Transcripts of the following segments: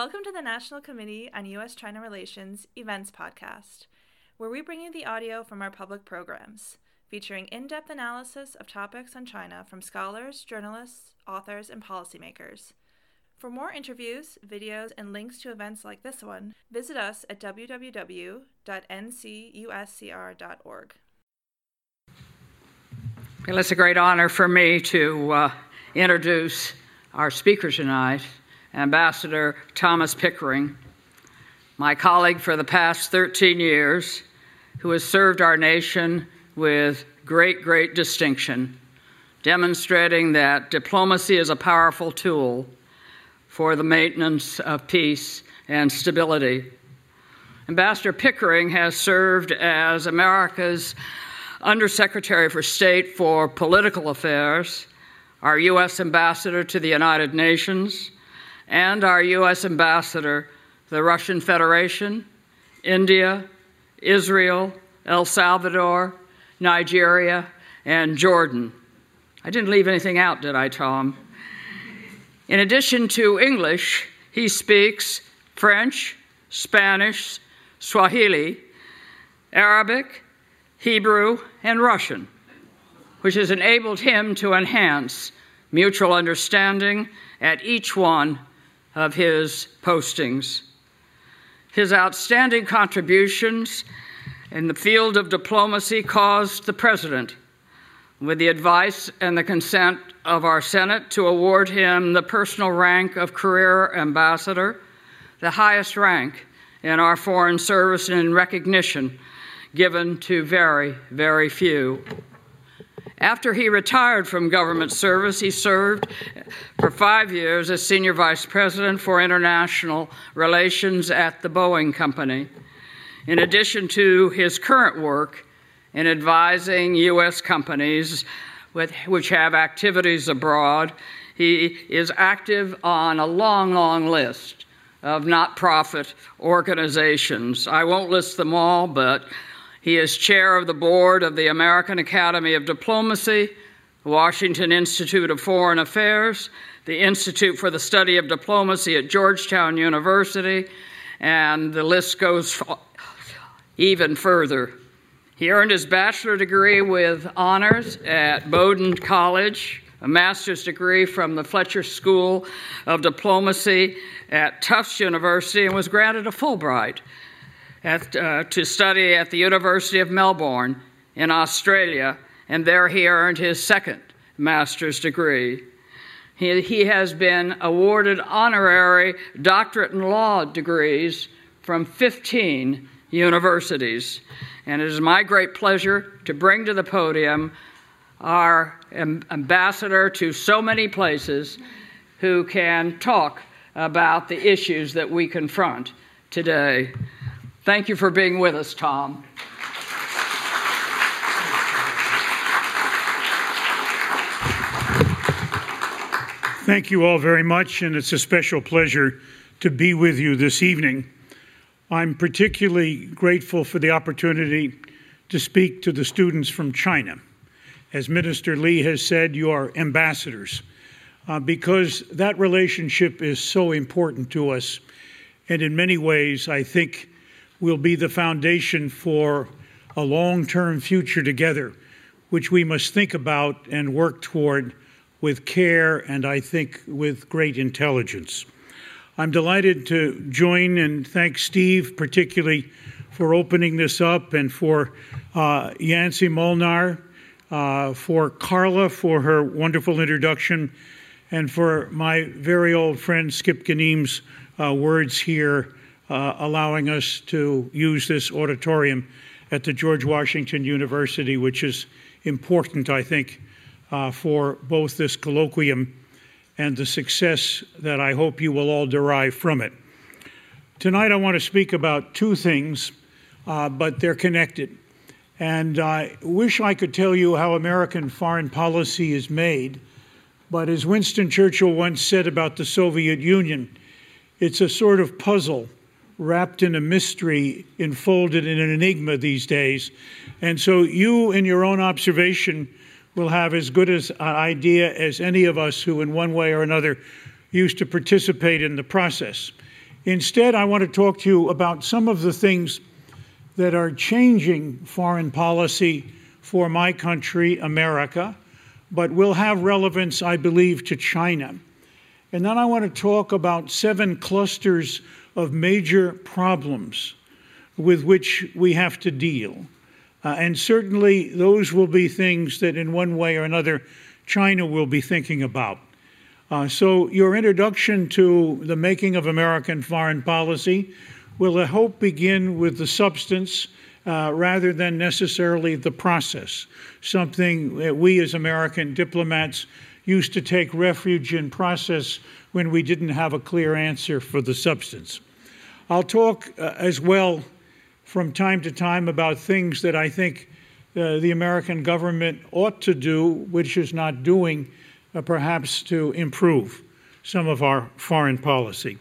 Welcome to the National Committee on U.S. China Relations Events Podcast, where we bring you the audio from our public programs, featuring in depth analysis of topics on China from scholars, journalists, authors, and policymakers. For more interviews, videos, and links to events like this one, visit us at www.ncuscr.org. Well, it's a great honor for me to uh, introduce our speaker tonight, Ambassador Thomas Pickering, my colleague for the past 13 years, who has served our nation with great, great distinction, demonstrating that diplomacy is a powerful tool for the maintenance of peace and stability. Ambassador Pickering has served as America's Undersecretary for State for Political Affairs, our U.S. Ambassador to the United Nations, and our U.S. Ambassador the Russian Federation, India, Israel, El Salvador, Nigeria, and Jordan. I didn't leave anything out, did I, Tom? In addition to English, he speaks French, Spanish, Swahili, Arabic, Hebrew, and Russian, which has enabled him to enhance mutual understanding at each one of his postings. His outstanding contributions in the field of diplomacy caused the President, with the advice and the consent of our Senate, to award him the personal rank of Career Ambassador, the highest rank in our Foreign Service in recognition given to very, very few. After he retired from government service, he served for five years as Senior Vice President for International Relations at the Boeing Company. In addition to his current work in advising U.S. companies with, which have activities abroad, he is active on a long, long list of not profit organizations. I won't list them all, but he is chair of the board of the American Academy of Diplomacy, the Washington Institute of Foreign Affairs, the Institute for the Study of Diplomacy at Georgetown University, and the list goes even further. He earned his bachelor degree with honors at Bowdoin College, a master's degree from the Fletcher School of Diplomacy at Tufts University, and was granted a Fulbright at, uh, to study at the University of Melbourne in Australia, and there he earned his second master's degree. He, he has been awarded honorary doctorate in law degrees from 15 universities. And it is my great pleasure to bring to the podium our ambassador to so many places who can talk about the issues that we confront today. Thank you for being with us, Tom. Thank you all very much, and it's a special pleasure to be with you this evening. I'm particularly grateful for the opportunity to speak to the students from China. As Minister Li has said, you are ambassadors, uh, because that relationship is so important to us. And in many ways, I think will be the foundation for a long term future together, which we must think about and work toward with care and I think with great intelligence. I'm delighted to join and thank Steve particularly for opening this up and for uh, Yancy Molnar, uh, for Carla for her wonderful introduction, and for my very old friend Skip Ganim's uh, words here uh, allowing us to use this auditorium at the George Washington University, which is important, I think, uh, for both this colloquium and the success that I hope you will all derive from it. Tonight, I want to speak about two things, uh, but they're connected. And I wish I could tell you how American foreign policy is made, but as Winston Churchill once said about the Soviet Union, it's a sort of puzzle wrapped in a mystery, enfolded in an enigma these days. And so you, in your own observation, will have as good as an idea as any of us who, in one way or another, used to participate in the process. Instead, I want to talk to you about some of the things that are changing foreign policy for my country, America, but will have relevance, I believe, to China. And then I want to talk about seven clusters of major problems with which we have to deal. Uh, and certainly, those will be things that, in one way or another, China will be thinking about. Uh, so, your introduction to the making of American foreign policy will, I hope, begin with the substance uh, rather than necessarily the process, something that we as American diplomats used to take refuge in process when we didn't have a clear answer for the substance. I'll talk uh, as well from time to time about things that I think uh, the American government ought to do, which is not doing, uh, perhaps to improve some of our foreign policy.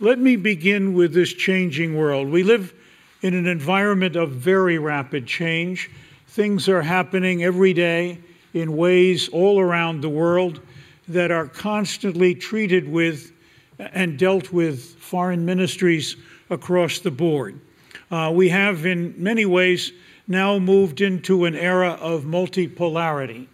Let me begin with this changing world. We live in an environment of very rapid change. Things are happening every day in ways all around the world that are constantly treated with and dealt with foreign ministries across the board. Uh, we have, in many ways, now moved into an era of multipolarity.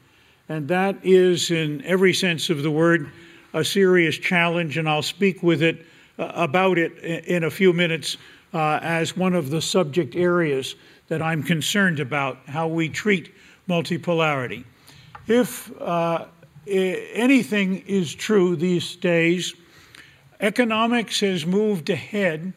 And that is, in every sense of the word, a serious challenge, and I'll speak with it uh, about it in a few minutes uh, as one of the subject areas that I'm concerned about how we treat multipolarity. If uh, anything is true these days, economics has moved ahead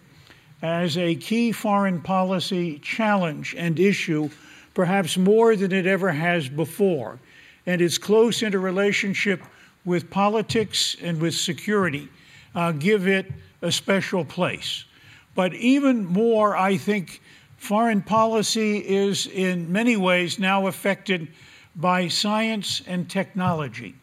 as a key foreign policy challenge and issue, perhaps more than it ever has before. And its close interrelationship with politics and with security uh, give it a special place. But even more, I think foreign policy is in many ways now affected by science and technology.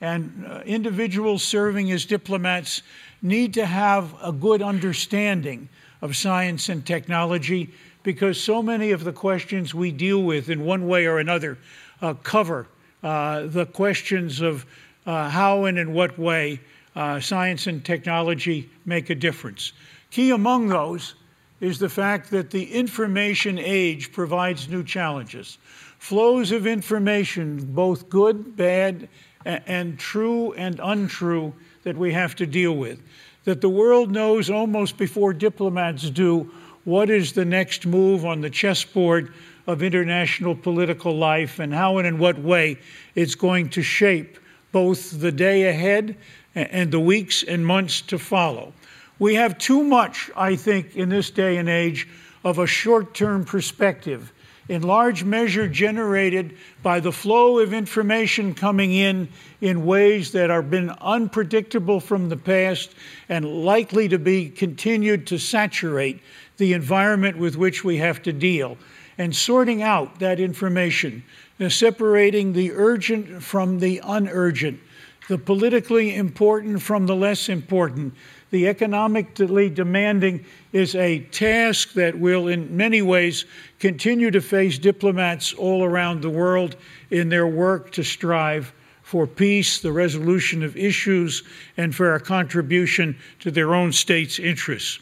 And uh, individuals serving as diplomats need to have a good understanding of science and technology because so many of the questions we deal with in one way or another uh, cover uh, the questions of uh, how and in what way uh, science and technology make a difference. Key among those is the fact that the information age provides new challenges. Flows of information, both good, bad, and true and untrue, that we have to deal with that the world knows almost before diplomats do what is the next move on the chessboard of international political life and how and in what way it's going to shape both the day ahead and the weeks and months to follow. We have too much, I think, in this day and age of a short term perspective in large measure generated by the flow of information coming in in ways that have been unpredictable from the past and likely to be continued to saturate the environment with which we have to deal. And sorting out that information, separating the urgent from the unurgent, the politically important from the less important, the economically demanding is a task that will, in many ways, continue to face diplomats all around the world in their work to strive for peace, the resolution of issues, and for a contribution to their own state's interests.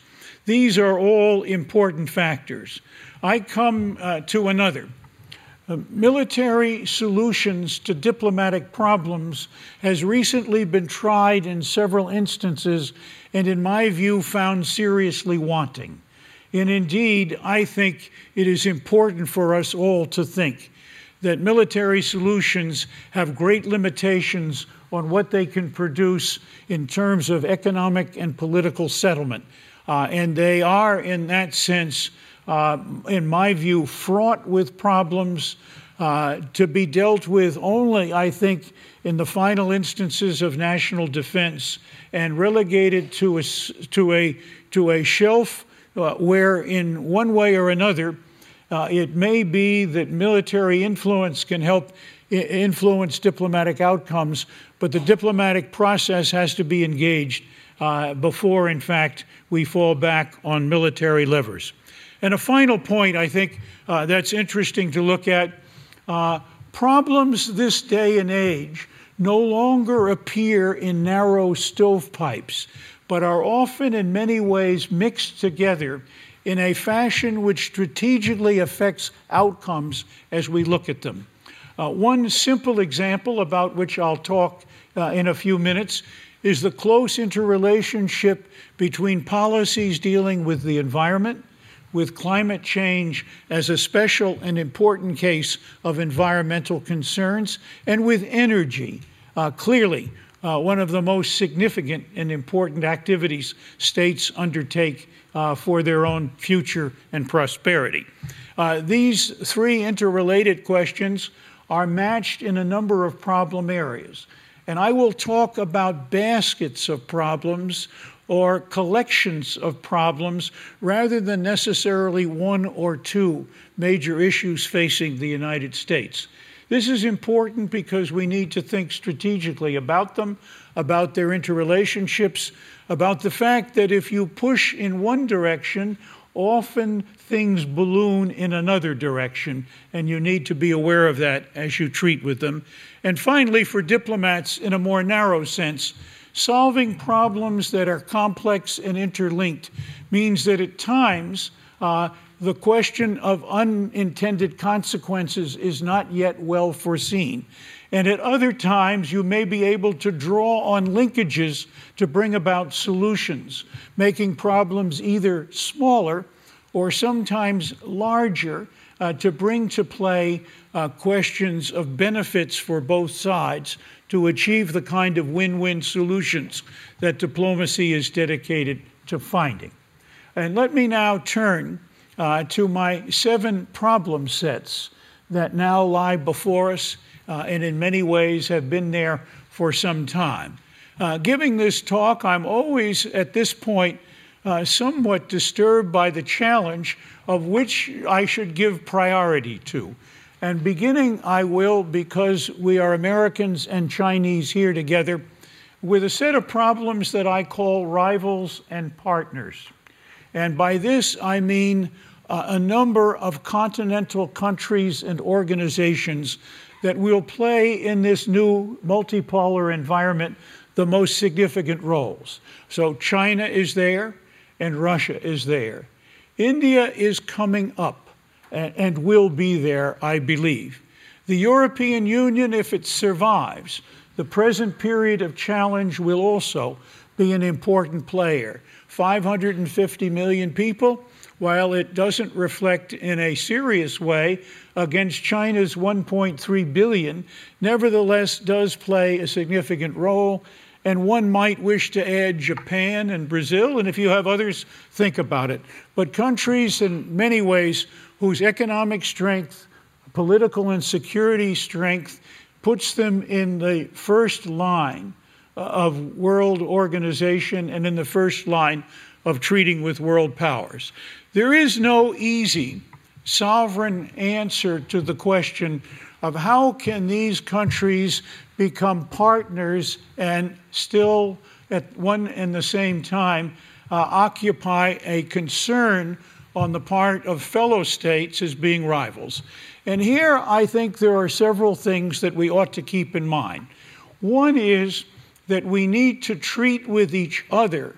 These are all important factors. I come uh, to another. Uh, military solutions to diplomatic problems has recently been tried in several instances and, in my view, found seriously wanting. And indeed, I think it is important for us all to think that military solutions have great limitations on what they can produce in terms of economic and political settlement. Uh, and they are, in that sense, uh, in my view, fraught with problems uh, to be dealt with only, I think, in the final instances of national defense and relegated to a, to a, to a shelf uh, where, in one way or another, uh, it may be that military influence can help influence diplomatic outcomes, but the diplomatic process has to be engaged uh, before, in fact, we fall back on military levers. And a final point I think uh, that's interesting to look at uh, problems this day and age no longer appear in narrow stovepipes, but are often in many ways mixed together in a fashion which strategically affects outcomes as we look at them. Uh, one simple example about which I'll talk uh, in a few minutes is the close interrelationship between policies dealing with the environment, with climate change as a special and important case of environmental concerns, and with energy. Uh, clearly, uh, one of the most significant and important activities states undertake uh, for their own future and prosperity. Uh, these three interrelated questions are matched in a number of problem areas. And I will talk about baskets of problems or collections of problems rather than necessarily one or two major issues facing the United States. This is important because we need to think strategically about them, about their interrelationships, about the fact that if you push in one direction, often things balloon in another direction, and you need to be aware of that as you treat with them. And finally, for diplomats, in a more narrow sense, solving problems that are complex and interlinked means that at times uh, the question of unintended consequences is not yet well foreseen. And at other times, you may be able to draw on linkages to bring about solutions, making problems either smaller or sometimes larger uh, to bring to play uh, questions of benefits for both sides to achieve the kind of win win solutions that diplomacy is dedicated to finding. And let me now turn uh, to my seven problem sets that now lie before us uh, and in many ways have been there for some time. Uh, giving this talk, I'm always at this point uh, somewhat disturbed by the challenge of which I should give priority to. And beginning, I will, because we are Americans and Chinese here together, with a set of problems that I call rivals and partners. And by this, I mean uh, a number of continental countries and organizations that will play in this new multipolar environment the most significant roles. So China is there and Russia is there. India is coming up and will be there, I believe. The European Union, if it survives, the present period of challenge will also be an important player. 550 million people, while it doesn't reflect in a serious way against China's 1.3 billion, nevertheless does play a significant role. And one might wish to add Japan and Brazil, and if you have others, think about it. But countries, in many ways, whose economic strength, political and security strength, puts them in the first line of world organization and in the first line of treating with world powers. There is no easy sovereign answer to the question of how can these countries become partners and still at one and the same time uh, occupy a concern on the part of fellow states as being rivals. And here I think there are several things that we ought to keep in mind. One is that we need to treat with each other,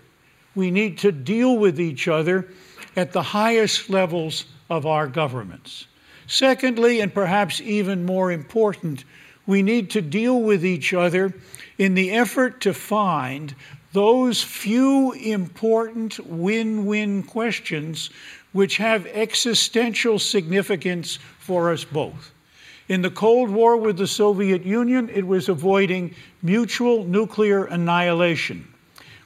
we need to deal with each other at the highest levels of our governments. Secondly, and perhaps even more important, we need to deal with each other in the effort to find those few important win win questions which have existential significance for us both. In the Cold War with the Soviet Union, it was avoiding mutual nuclear annihilation.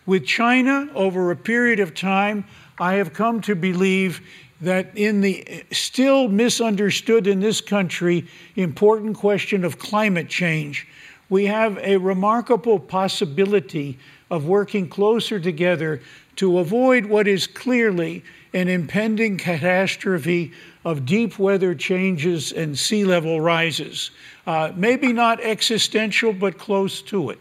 With China, over a period of time, I have come to believe that in the still misunderstood in this country important question of climate change, we have a remarkable possibility of working closer together to avoid what is clearly an impending catastrophe of deep weather changes and sea level rises. Uh, maybe not existential, but close to it.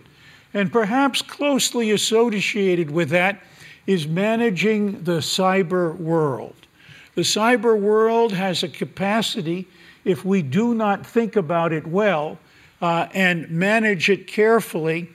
And perhaps closely associated with that is managing the cyber world. The cyber world has a capacity, if we do not think about it well uh, and manage it carefully,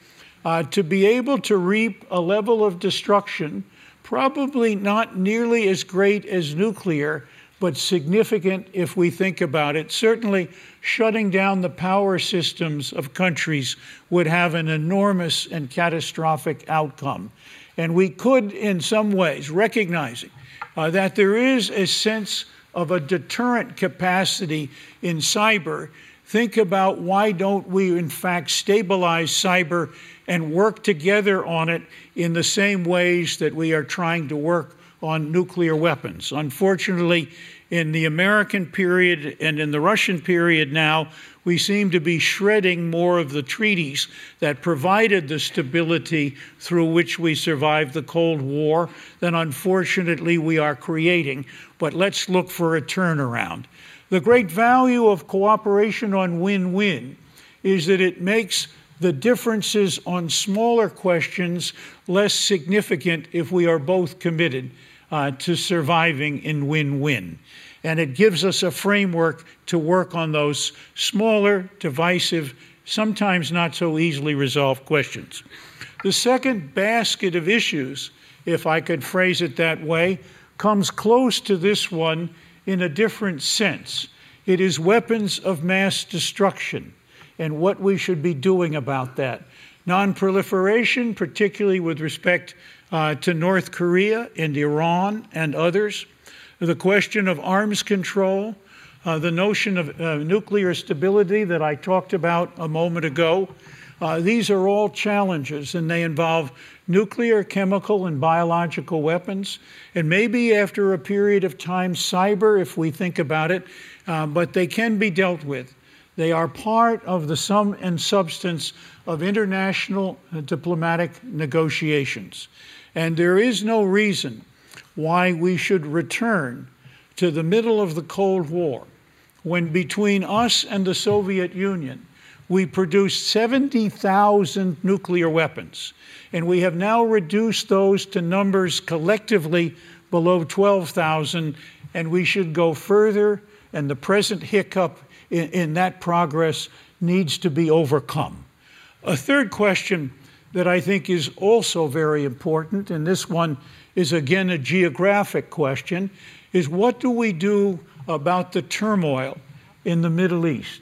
uh, to be able to reap a level of destruction, probably not nearly as great as nuclear, but significant if we think about it. Certainly, shutting down the power systems of countries would have an enormous and catastrophic outcome. And we could, in some ways, recognizing uh, that there is a sense of a deterrent capacity in cyber, think about why don't we, in fact, stabilize cyber and work together on it in the same ways that we are trying to work on nuclear weapons. Unfortunately, in the American period and in the Russian period now, we seem to be shredding more of the treaties that provided the stability through which we survived the Cold War than unfortunately we are creating. But let's look for a turnaround. The great value of cooperation on win win is that it makes the differences on smaller questions less significant if we are both committed uh, to surviving in win win. And it gives us a framework to work on those smaller, divisive, sometimes not so easily resolved questions. The second basket of issues, if I could phrase it that way, comes close to this one in a different sense. It is weapons of mass destruction and what we should be doing about that. Non-proliferation, particularly with respect uh, to North Korea and Iran and others. The question of arms control, uh, the notion of uh, nuclear stability that I talked about a moment ago. Uh, these are all challenges, and they involve nuclear, chemical, and biological weapons, and maybe after a period of time, cyber, if we think about it, uh, but they can be dealt with. They are part of the sum and substance of international diplomatic negotiations. And there is no reason why we should return to the middle of the Cold War, when between us and the Soviet Union, we produced 70,000 nuclear weapons. And we have now reduced those to numbers collectively below 12,000, and we should go further. And the present hiccup in, in that progress needs to be overcome. A third question that I think is also very important, and this one is again a geographic question, is what do we do about the turmoil in the Middle East?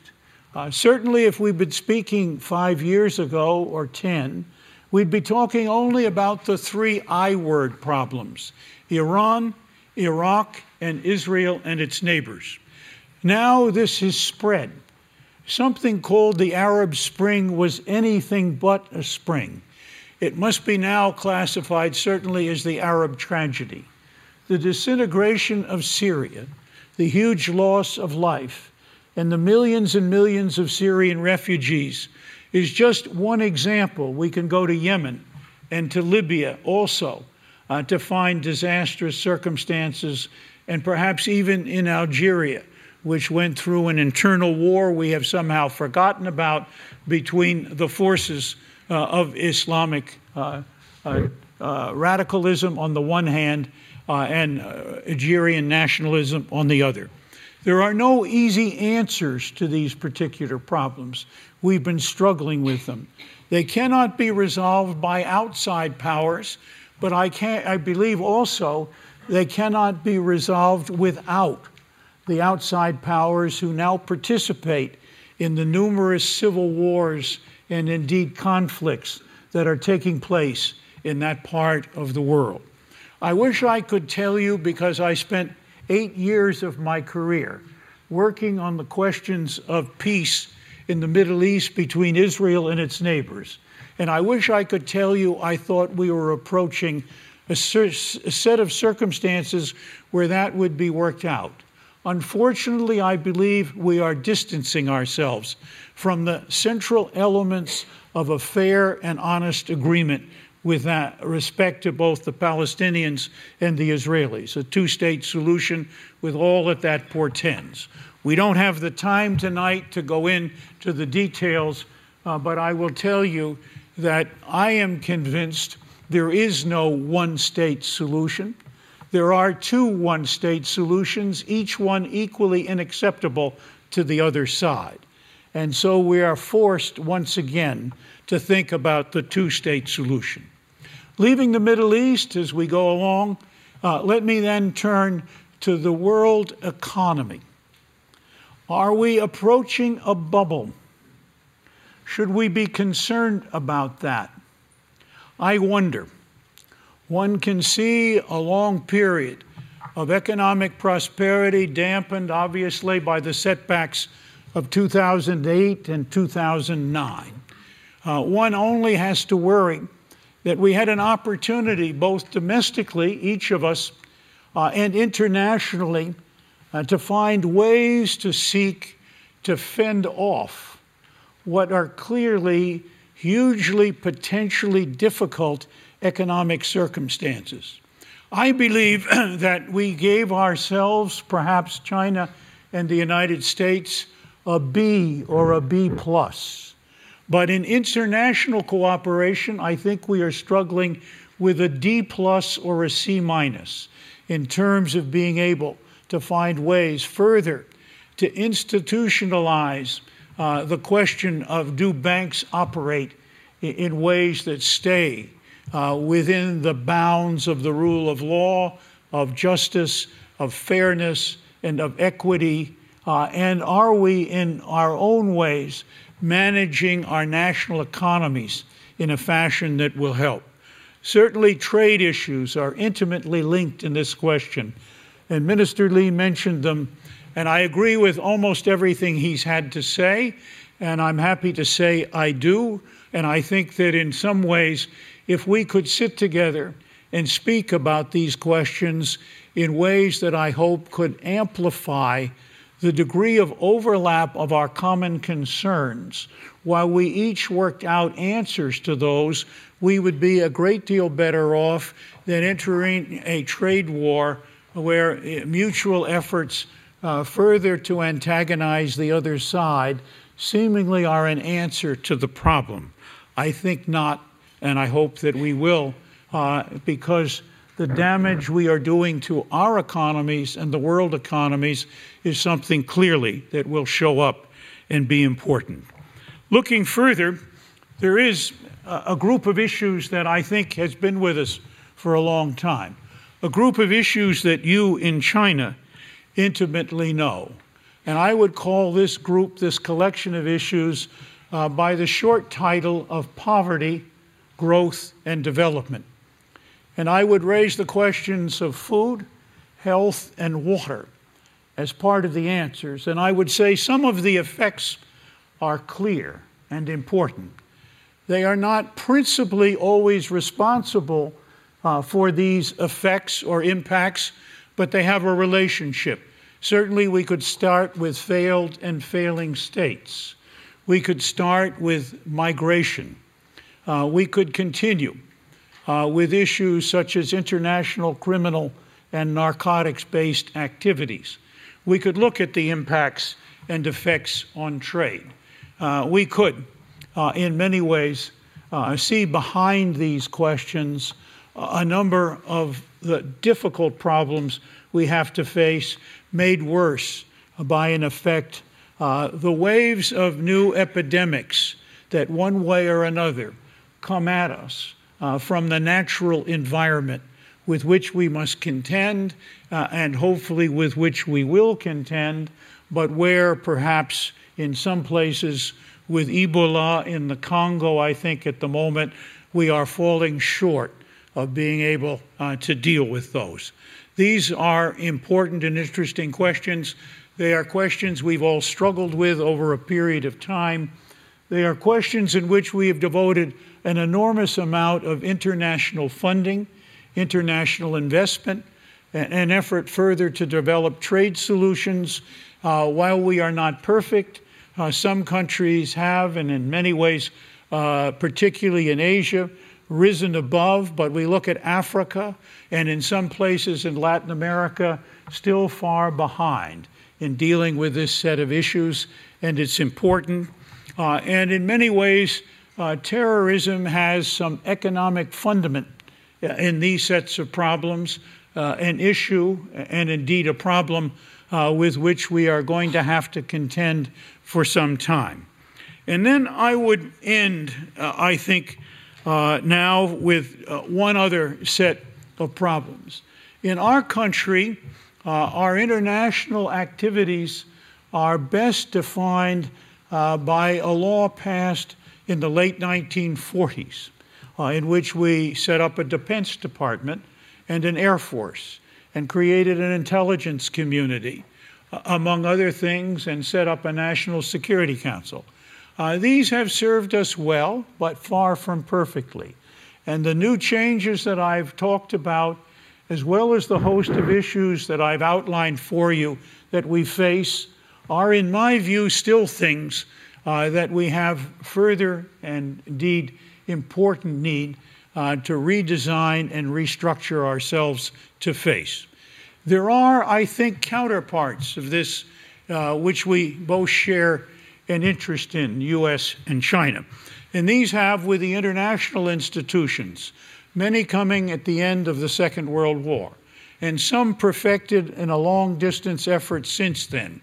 Uh, certainly, if we'd been speaking five years ago or 10, we'd be talking only about the three I word problems Iran, Iraq, and Israel and its neighbors. Now this has spread. Something called the Arab Spring was anything but a spring. It must be now classified certainly as the Arab tragedy. The disintegration of Syria, the huge loss of life, and the millions and millions of Syrian refugees is just one example. We can go to Yemen and to Libya also uh, to find disastrous circumstances, and perhaps even in Algeria which went through an internal war we have somehow forgotten about between the forces uh, of Islamic uh, uh, uh radicalism on the one hand uh, and Algerian nationalism on the other. There are no easy answers to these particular problems. We've been struggling with them. They cannot be resolved by outside powers, but I, can, I believe also they cannot be resolved without the outside powers who now participate in the numerous civil wars and indeed conflicts that are taking place in that part of the world. I wish I could tell you because I spent eight years of my career working on the questions of peace in the Middle East between Israel and its neighbors. And I wish I could tell you I thought we were approaching a, set of circumstances where that would be worked out. Unfortunately, I believe we are distancing ourselves from the central elements of a fair and honest agreement with that respect to both the Palestinians and the Israelis, a two state solution with all that that portends. We don't have the time tonight to go into the details, uh, but I will tell you that I am convinced there is no one state solution. There are two one state solutions, each one equally unacceptable to the other side. And so we are forced once again to think about the two state solution. Leaving the Middle East as we go along, uh, let me then turn to the world economy. Are we approaching a bubble? Should we be concerned about that? I wonder. One can see a long period of economic prosperity dampened, obviously, by the setbacks of 2008 and 2009. Uh, one only has to worry that we had an opportunity, both domestically, each of us, uh, and internationally, uh, to find ways to seek to fend off what are clearly hugely potentially difficult economic circumstances. I believe that we gave ourselves, perhaps China and the United States, a B or a B plus. But in international cooperation, I think we are struggling with a D plus or a C minus in terms of being able to find ways further to institutionalize uh, the question of do banks operate in, ways that stay uh, within the bounds of the rule of law, of justice, of fairness, and of equity? Uh, and are we, in our own ways, managing our national economies in a fashion that will help? Certainly, trade issues are intimately linked in this question, and Minister Li mentioned them, and I agree with almost everything he's had to say, and I'm happy to say I do, and I think that in some ways, if we could sit together and speak about these questions in ways that I hope could amplify the degree of overlap of our common concerns, while we each worked out answers to those, we would be a great deal better off than entering a trade war where eh, mutual efforts uh, further to antagonize the other side seemingly are an answer to the problem. I think not, and I hope that we will, uh, because the damage we are doing to our economies and the world economies is something clearly that will show up and be important. Looking further, there is a group of issues that I think has been with us for a long time, a group of issues that you in China intimately know. And I would call this group, this collection of issues, uh, by the short title of poverty, growth, and development. And I would raise the questions of food, health, and water as part of the answers. And I would say some of the effects are clear and important. They are not principally always responsible uh, for these effects or impacts, but they have a relationship. Certainly, we could start with failed and failing states. We could start with migration. Uh, we could continue uh, with issues such as international criminal and narcotics based activities we could look at the impacts and effects on trade. Uh, we could, uh, in many ways, uh, see behind these questions a number of the difficult problems we have to face, made worse by, in effect, uh, the waves of new epidemics that, one way or another, come at us uh, from the natural environment with which we must contend uh, and hopefully with which we will contend, but where perhaps in some places with Ebola in the Congo, I think at the moment we are falling short of being able uh, to deal with those. These are important and interesting questions. They are questions we've all struggled with over a period of time. They are questions in which we have devoted an enormous amount of international funding international investment, and an effort further to develop trade solutions. Uh, while we are not perfect, uh, some countries have, and in many ways, uh, particularly in Asia, risen above, but we look at Africa and in some places in Latin America, still far behind in dealing with this set of issues, and it's important. Uh, and in many ways, uh, terrorism has some economic fundament in these sets of problems. uh, an issue and indeed a problem uh, with which we are going to have to contend for some time. And then I would end, uh, I think, uh, now with uh, one other set of problems. In our country, uh, our international activities are best defined uh, by a law passed in the late 1940s, uh, in which we set up a Defense Department and an Air Force and created an intelligence community, uh, among other things, and set up a National Security Council. Uh, these have served us well, but far from perfectly. And the new changes that I've talked about, as well as the host of issues that I've outlined for you that we face, are, in my view, still things uh, that we have further and indeed important need uh, to redesign and restructure ourselves to face. There are, I think, counterparts of this uh, which we both share an interest in, U.S. and China. And these have with the international institutions, many coming at the end of the Second World War, and some perfected in a long distance effort since then.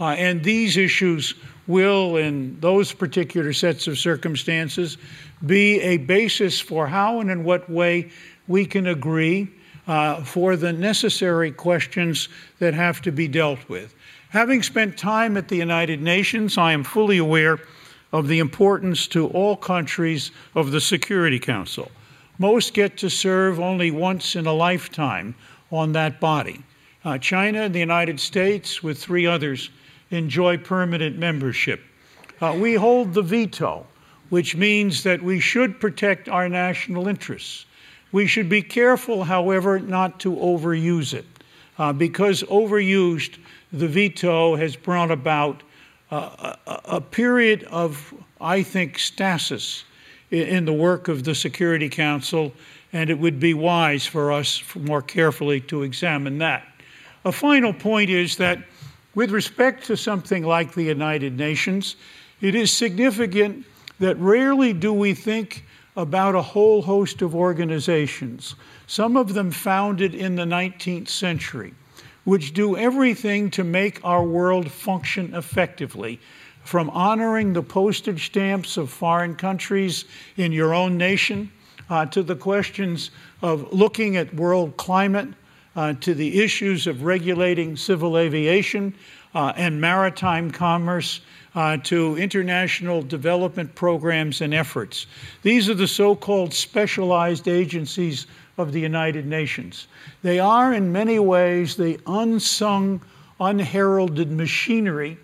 Uh, and these issues will, in those particular sets of circumstances, be a basis for how and in what way we can agree uh, for the necessary questions that have to be dealt with. Having spent time at the United Nations, I am fully aware of the importance to all countries of the Security Council. Most get to serve only once in a lifetime on that body. Uh, China and the United States, with three others, enjoy permanent membership. Uh, we hold the veto, which means that we should protect our national interests. We should be careful, however, not to overuse it, uh, because overused the veto has brought about uh, a, a, period of, I think, stasis in the work of the Security Council, and it would be wise for us more carefully to examine that. A final point is that, with respect to something like the United Nations, it is significant that rarely do we think about a whole host of organizations, some of them founded in the 19th century which do everything to make our world function effectively, from honoring the postage stamps of foreign countries in your own nation uh, to the questions of looking at world climate, uh, to the issues of regulating civil aviation uh, and maritime commerce. Uh, to international development programs and efforts. These are the so called specialized agencies of the United Nations. They are, in many ways, the unsung, unheralded machinery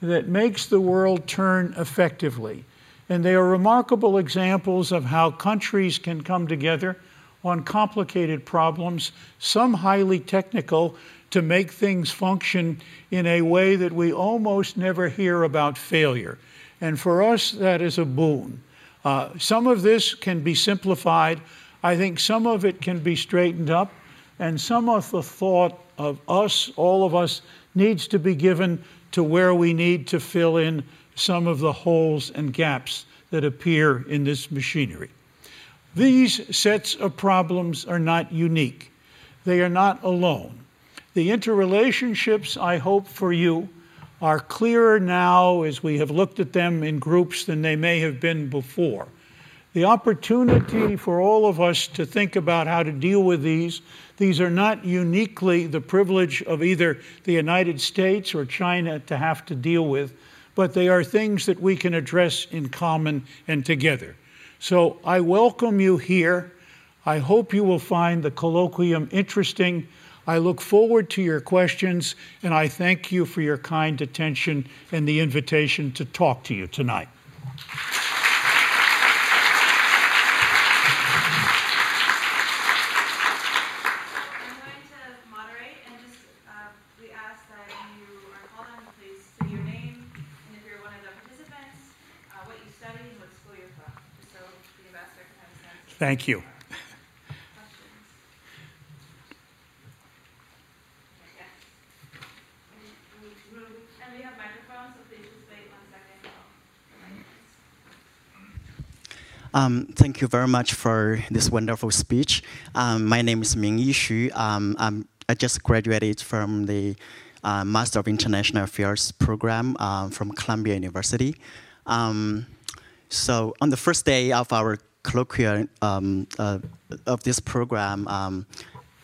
that makes the world turn effectively. And they are remarkable examples of how countries can come together on complicated problems, some highly technical, to make things function in a way that we almost never hear about failure. And for us, that is a boon. Uh, some of this can be simplified I think some of it can be straightened up, and some of the thought of us, all of us, needs to be given to where we need to fill in some of the holes and gaps that appear in this machinery. These sets of problems are not unique, they are not alone. The interrelationships, I hope for you, are clearer now as we have looked at them in groups than they may have been before the opportunity for all of us to think about how to deal with these. These are not uniquely the privilege of either the United States or China to have to deal with, but they are things that we can address in common and together. So I welcome you here. I hope you will find the colloquium interesting. I look forward to your questions, and I thank you for your kind attention and the invitation to talk to you tonight. Thank you. Um, thank you very much for this wonderful speech. Um, my name is Ming Yi Xu. Um, I just graduated from the uh, Master of International Affairs program uh, from Columbia University. Um, so on the first day of our colloquial um, uh, of this program um,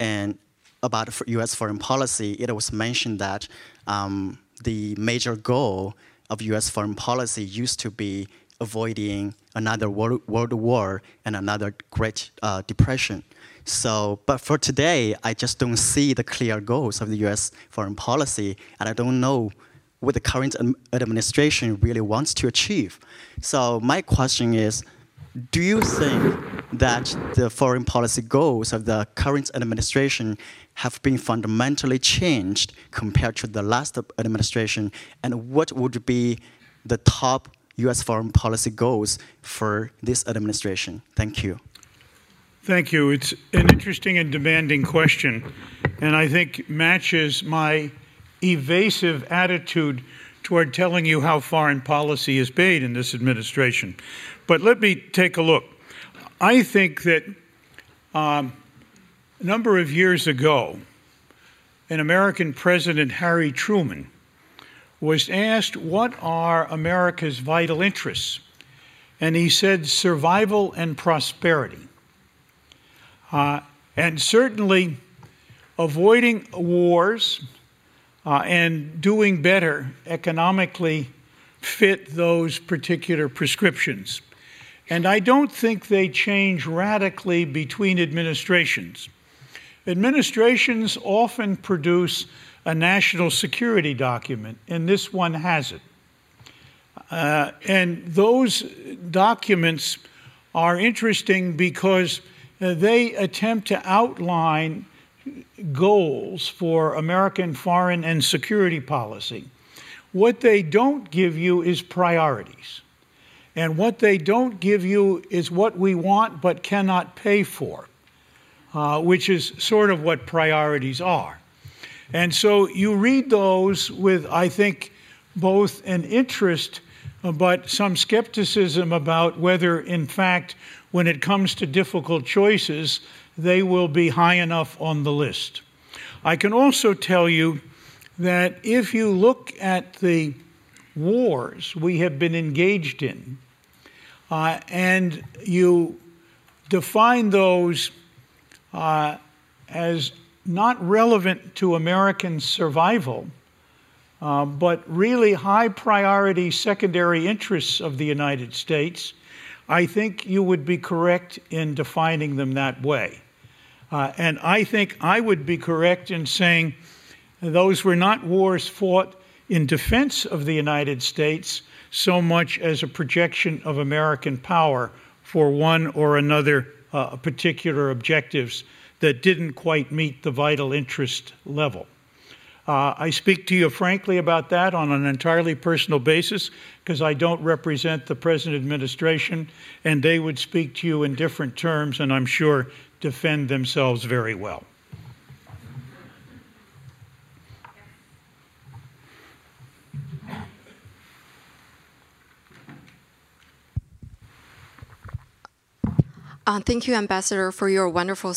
and about U.S. foreign policy, it was mentioned that um, the major goal of U.S. foreign policy used to be avoiding another world, world war and another Great uh, Depression. So, but for today, I just don't see the clear goals of the U.S. foreign policy, and I don't know what the current administration really wants to achieve. So, my question is do you think that the foreign policy goals of the current administration have been fundamentally changed compared to the last administration? And what would be the top US foreign policy goals for this administration? Thank you. Thank you. It's an interesting and demanding question, and I think matches my evasive attitude toward telling you how foreign policy is made in this administration. But let me take a look. I think that um, a number of years ago, an American President, Harry Truman, was asked, What are America's vital interests? And he said, Survival and prosperity. Uh, and certainly avoiding wars uh, and doing better economically fit those particular prescriptions. And I don't think they change radically between administrations. Administrations often produce a national security document, and this one has it. Uh, and those documents are interesting because uh, they attempt to outline goals for American foreign and security policy. What they don't give you is priorities. And what they don't give you is what we want but cannot pay for, uh, which is sort of what priorities are. And so you read those with, I think, both an interest uh, but some skepticism about whether, in fact, when it comes to difficult choices, they will be high enough on the list. I can also tell you that if you look at the wars we have been engaged in, uh, and you define those uh, as not relevant to American survival, uh, but really high priority secondary interests of the United States, I think you would be correct in defining them that way. Uh, and I think I would be correct in saying those were not wars fought in defense of the United States so much as a projection of American power for one or another uh, particular objectives that didn't quite meet the vital interest level. Uh, I speak to you frankly about that on an entirely personal basis because I don't represent the present administration, and they would speak to you in different terms and I'm sure defend themselves very well. Uh, thank you, Ambassador, for your wonderful